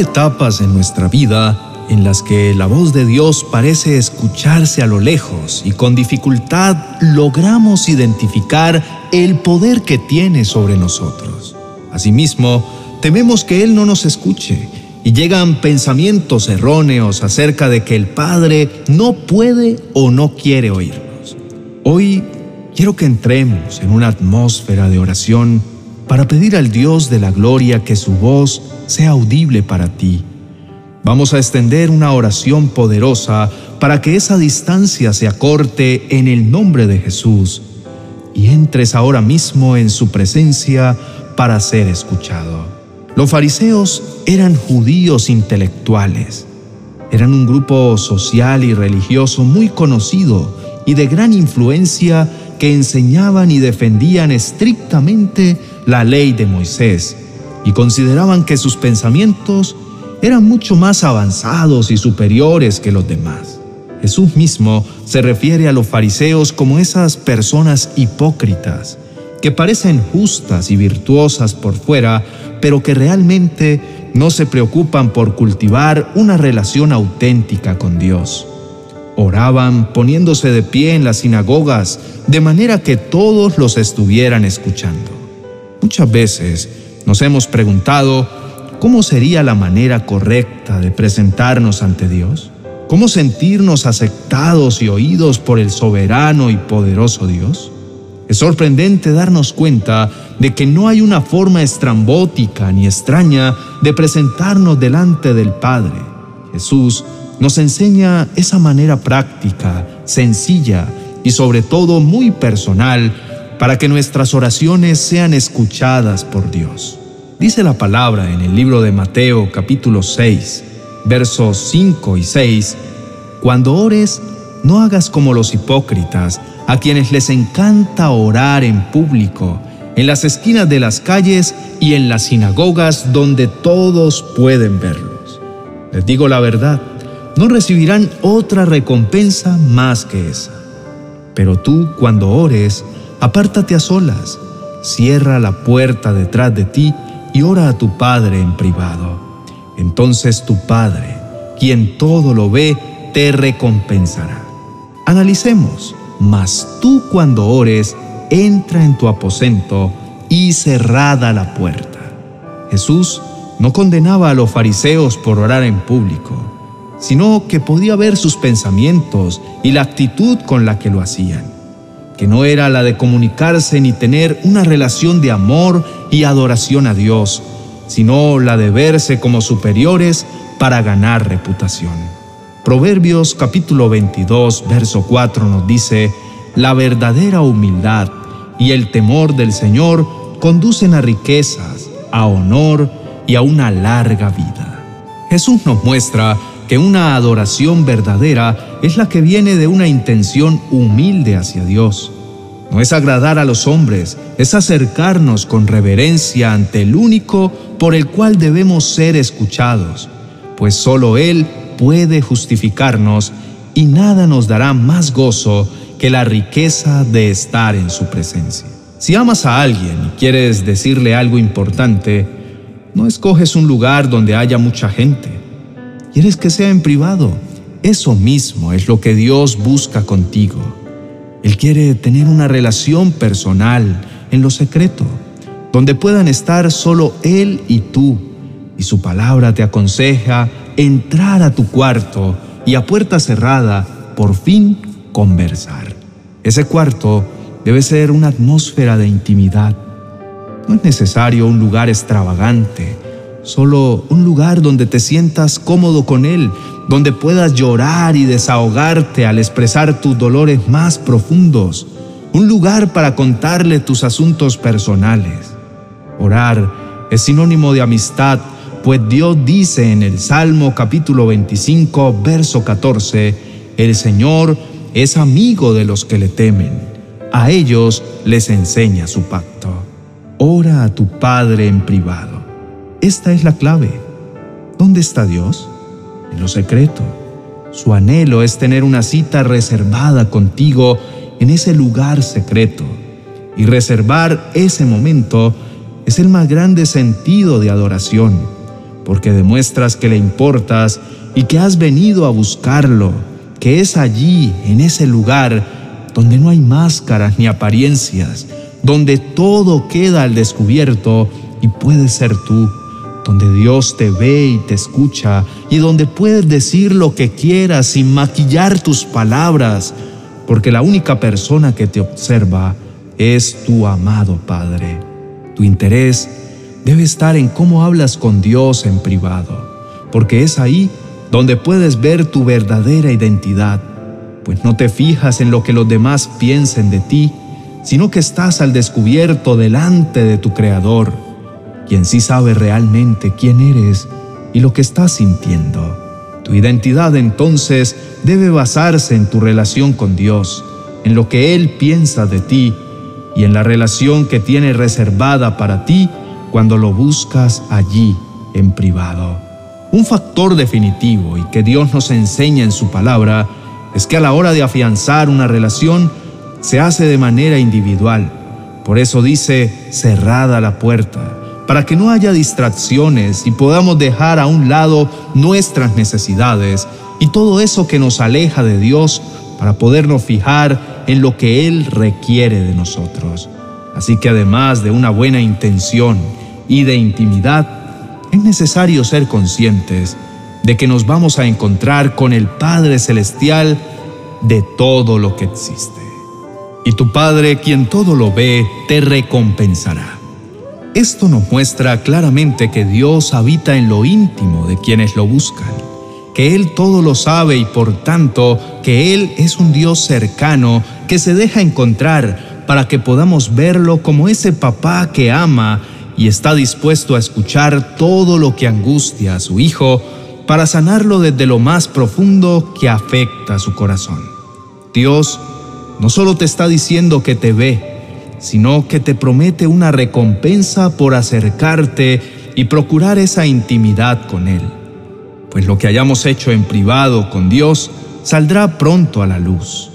Etapas en nuestra vida en las que la voz de Dios parece escucharse a lo lejos y con dificultad logramos identificar el poder que tiene sobre nosotros. Asimismo, tememos que Él no nos escuche y llegan pensamientos erróneos acerca de que el Padre no puede o no quiere oírnos. Hoy quiero que entremos en una atmósfera de oración para pedir al Dios de la gloria que su voz sea audible para ti Vamos a extender una oración poderosa para que esa distancia se acorte en el nombre de Jesús y entres ahora mismo en su presencia para ser escuchado. Los fariseos eran judíos intelectuales. Eran un grupo social y religioso muy conocido y de gran influencia que enseñaban y defendían estrictamente la ley de Moisés y consideraban que sus pensamientos eran mucho más avanzados y superiores que los demás. Jesús mismo se refiere a los fariseos como esas personas hipócritas, que parecen justas y virtuosas por fuera, pero que realmente no se preocupan por cultivar una relación auténtica con Dios. Oraban poniéndose de pie en las sinagogas, de manera que todos los estuvieran escuchando. Muchas veces nos hemos preguntado ¿Cómo sería la manera correcta de presentarnos ante Dios? ¿Cómo sentirnos aceptados y oídos por el soberano y poderoso Dios? Es sorprendente darnos cuenta de que no hay una forma estrambótica ni extraña de presentarnos delante del Padre. Jesús nos enseña esa manera práctica, sencilla y sobre todo muy personal para que nuestras oraciones sean escuchadas por Dios. Dice la palabra en el libro de Mateo capítulo 6, versos 5 y 6, Cuando ores, no hagas como los hipócritas, a quienes les encanta orar en público, en las esquinas de las calles y en las sinagogas donde todos pueden verlos. Les digo la verdad, no recibirán otra recompensa más que esa. Pero tú, cuando ores, apártate a solas, cierra la puerta detrás de ti y ora a tu Padre en privado. Entonces tu Padre, quien todo lo ve, te recompensará. Analicemos, mas tú cuando ores, entra en tu aposento y cerrada la puerta. Jesús no condenaba a los fariseos por orar en público, sino que podía ver sus pensamientos y la actitud con la que lo hacían que no era la de comunicarse ni tener una relación de amor y adoración a Dios, sino la de verse como superiores para ganar reputación. Proverbios capítulo 22, verso 4 nos dice, la verdadera humildad y el temor del Señor conducen a riquezas, a honor y a una larga vida. Jesús nos muestra que una adoración verdadera es la que viene de una intención humilde hacia Dios. No es agradar a los hombres, es acercarnos con reverencia ante el único por el cual debemos ser escuchados, pues solo Él puede justificarnos y nada nos dará más gozo que la riqueza de estar en su presencia. Si amas a alguien y quieres decirle algo importante, no escoges un lugar donde haya mucha gente Quieres que sea en privado. Eso mismo es lo que Dios busca contigo. Él quiere tener una relación personal en lo secreto, donde puedan estar solo Él y tú. Y su palabra te aconseja entrar a tu cuarto y a puerta cerrada, por fin conversar. Ese cuarto debe ser una atmósfera de intimidad. No es necesario un lugar extravagante solo un lugar donde te sientas cómodo con Él, donde puedas llorar y desahogarte al expresar tus dolores más profundos, un lugar para contarle tus asuntos personales. Orar es sinónimo de amistad, pues Dios dice en el Salmo capítulo 25, verso 14, el Señor es amigo de los que le temen, a ellos les enseña su pacto. Ora a tu Padre en privado esta es la clave. ¿Dónde está Dios? En lo secreto. Su anhelo es tener una cita reservada contigo en ese lugar secreto. Y reservar ese momento es el más grande sentido de adoración, porque demuestras que le importas y que has venido a buscarlo, que es allí, en ese lugar, donde no hay máscaras ni apariencias, donde todo queda al descubierto y puedes ser tú, donde Dios te ve y te escucha y donde puedes decir lo que quieras sin maquillar tus palabras, porque la única persona que te observa es tu amado Padre. Tu interés debe estar en cómo hablas con Dios en privado, porque es ahí donde puedes ver tu verdadera identidad, pues no te fijas en lo que los demás piensen de ti, sino que estás al descubierto delante de tu Creador, quien sí sabe realmente quién eres y lo que estás sintiendo. Tu identidad entonces debe basarse en tu relación con Dios, en lo que Él piensa de ti y en la relación que tiene reservada para ti cuando lo buscas allí en privado. Un factor definitivo y que Dios nos enseña en su palabra es que a la hora de afianzar una relación se hace de manera individual. Por eso dice cerrada la puerta, para que no haya distracciones y podamos dejar a un lado nuestras necesidades y todo eso que nos aleja de Dios para podernos fijar en lo que Él requiere de nosotros. Así que además de una buena intención y de intimidad, es necesario ser conscientes de que nos vamos a encontrar con el Padre Celestial de todo lo que existe. Y tu Padre, quien todo lo ve, te recompensará. Esto nos muestra claramente que Dios habita en lo íntimo de quienes lo buscan, que Él todo lo sabe y por tanto que Él es un Dios cercano que se deja encontrar para que podamos verlo como ese papá que ama y está dispuesto a escuchar todo lo que angustia a su hijo para sanarlo desde lo más profundo que afecta a su corazón. Dios no solo te está diciendo que te ve, sino que te promete una recompensa por acercarte y procurar esa intimidad con Él. Pues lo que hayamos hecho en privado con Dios saldrá pronto a la luz.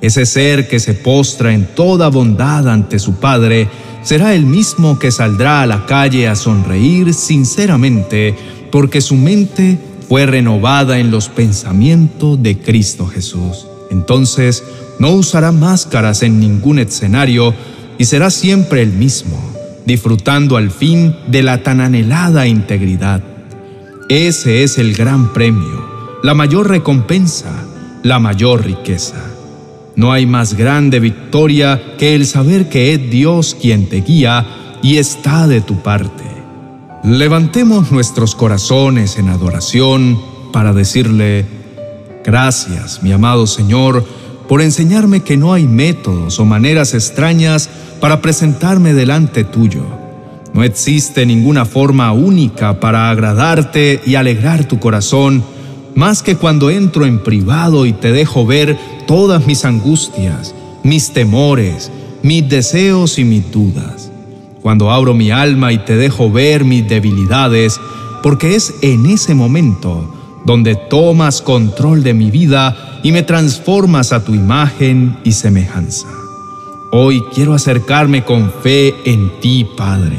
Ese ser que se postra en toda bondad ante su Padre será el mismo que saldrá a la calle a sonreír sinceramente porque su mente fue renovada en los pensamientos de Cristo Jesús. Entonces no usará máscaras en ningún escenario y será siempre el mismo, disfrutando al fin de la tan anhelada integridad. Ese es el gran premio, la mayor recompensa, la mayor riqueza. No hay más grande victoria que el saber que es Dios quien te guía y está de tu parte. Levantemos nuestros corazones en adoración para decirle, gracias, mi amado Señor, por enseñarme que no hay métodos o maneras extrañas para presentarme delante tuyo. No existe ninguna forma única para agradarte y alegrar tu corazón más que cuando entro en privado y te dejo ver todas mis angustias, mis temores, mis deseos y mis dudas. Cuando abro mi alma y te dejo ver mis debilidades, porque es en ese momento donde tomas control de mi vida y me transformas a tu imagen y semejanza. Hoy quiero acercarme con fe en ti, Padre,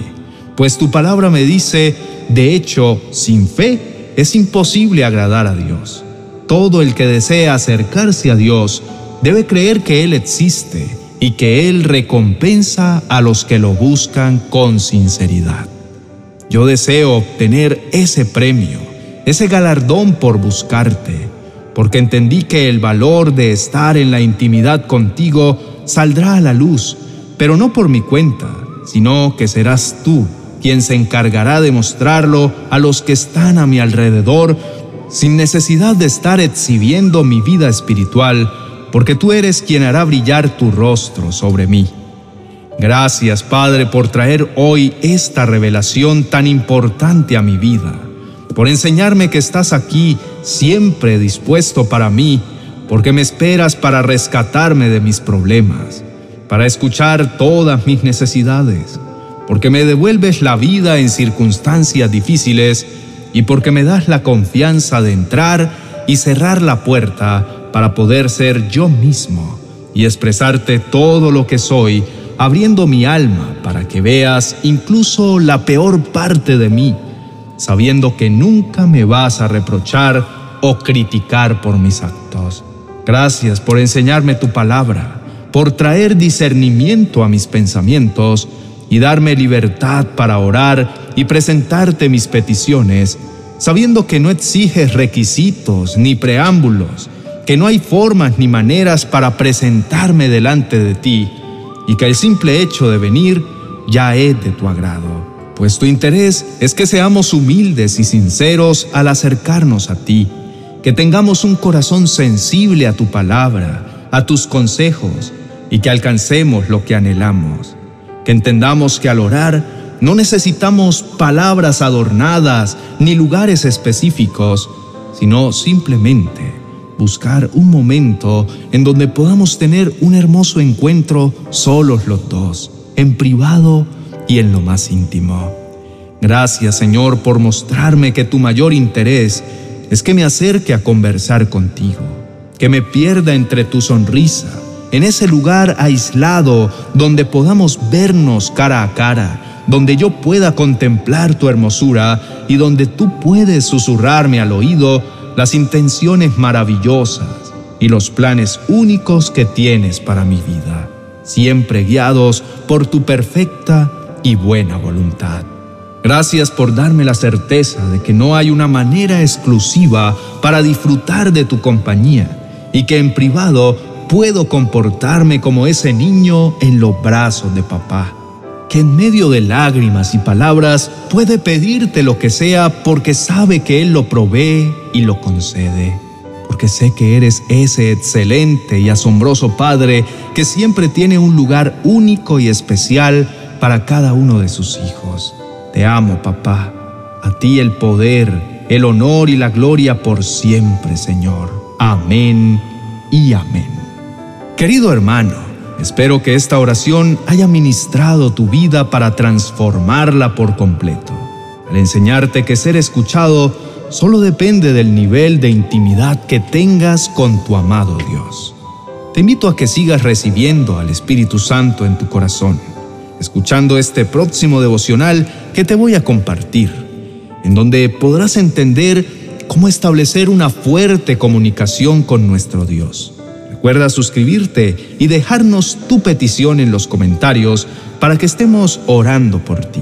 pues tu palabra me dice, de hecho, sin fe, es imposible agradar a Dios. Todo el que desea acercarse a Dios debe creer que Él existe y que Él recompensa a los que lo buscan con sinceridad. Yo deseo obtener ese premio, ese galardón por buscarte, porque entendí que el valor de estar en la intimidad contigo saldrá a la luz, pero no por mi cuenta, sino que serás tú quien se encargará de mostrarlo a los que están a mi alrededor, sin necesidad de estar exhibiendo mi vida espiritual, porque tú eres quien hará brillar tu rostro sobre mí. Gracias, Padre, por traer hoy esta revelación tan importante a mi vida, por enseñarme que estás aquí siempre dispuesto para mí, porque me esperas para rescatarme de mis problemas, para escuchar todas mis necesidades porque me devuelves la vida en circunstancias difíciles y porque me das la confianza de entrar y cerrar la puerta para poder ser yo mismo y expresarte todo lo que soy, abriendo mi alma para que veas incluso la peor parte de mí sabiendo que nunca me vas a reprochar o criticar por mis actos. Gracias por enseñarme tu palabra, por traer discernimiento a mis pensamientos y darme libertad para orar y presentarte mis peticiones, sabiendo que no exiges requisitos ni preámbulos, que no hay formas ni maneras para presentarme delante de ti, y que el simple hecho de venir ya es de tu agrado. Pues tu interés es que seamos humildes y sinceros al acercarnos a ti, que tengamos un corazón sensible a tu palabra, a tus consejos, y que alcancemos lo que anhelamos. Que entendamos que al orar no necesitamos palabras adornadas ni lugares específicos, sino simplemente buscar un momento en donde podamos tener un hermoso encuentro solos los dos, en privado y en lo más íntimo. Gracias Señor por mostrarme que tu mayor interés es que me acerque a conversar contigo, que me pierda entre tu sonrisa, en ese lugar aislado donde podamos vernos cara a cara, donde yo pueda contemplar tu hermosura y donde tú puedes susurrarme al oído las intenciones maravillosas y los planes únicos que tienes para mi vida, siempre guiados por tu perfecta y buena voluntad. Gracias por darme la certeza de que no hay una manera exclusiva para disfrutar de tu compañía y que en privado puedo comportarme como ese niño en los brazos de papá, que en medio de lágrimas y palabras puede pedirte lo que sea porque sabe que Él lo provee y lo concede, porque sé que eres ese excelente y asombroso Padre que siempre tiene un lugar único y especial para cada uno de sus hijos. Te amo, papá. A ti el poder, el honor y la gloria por siempre, Señor. Amén y amén. Querido hermano, espero que esta oración haya ministrado tu vida para transformarla por completo. Al enseñarte que ser escuchado solo depende del nivel de intimidad que tengas con tu amado Dios. Te invito a que sigas recibiendo al Espíritu Santo en tu corazón, escuchando este próximo devocional que te voy a compartir, en donde podrás entender cómo establecer una fuerte comunicación con nuestro Dios Recuerda suscribirte y dejarnos tu petición en los comentarios para que estemos orando por ti.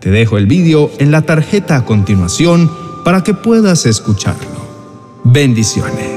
Te dejo el vídeo en la tarjeta a continuación para que puedas escucharlo. Bendiciones.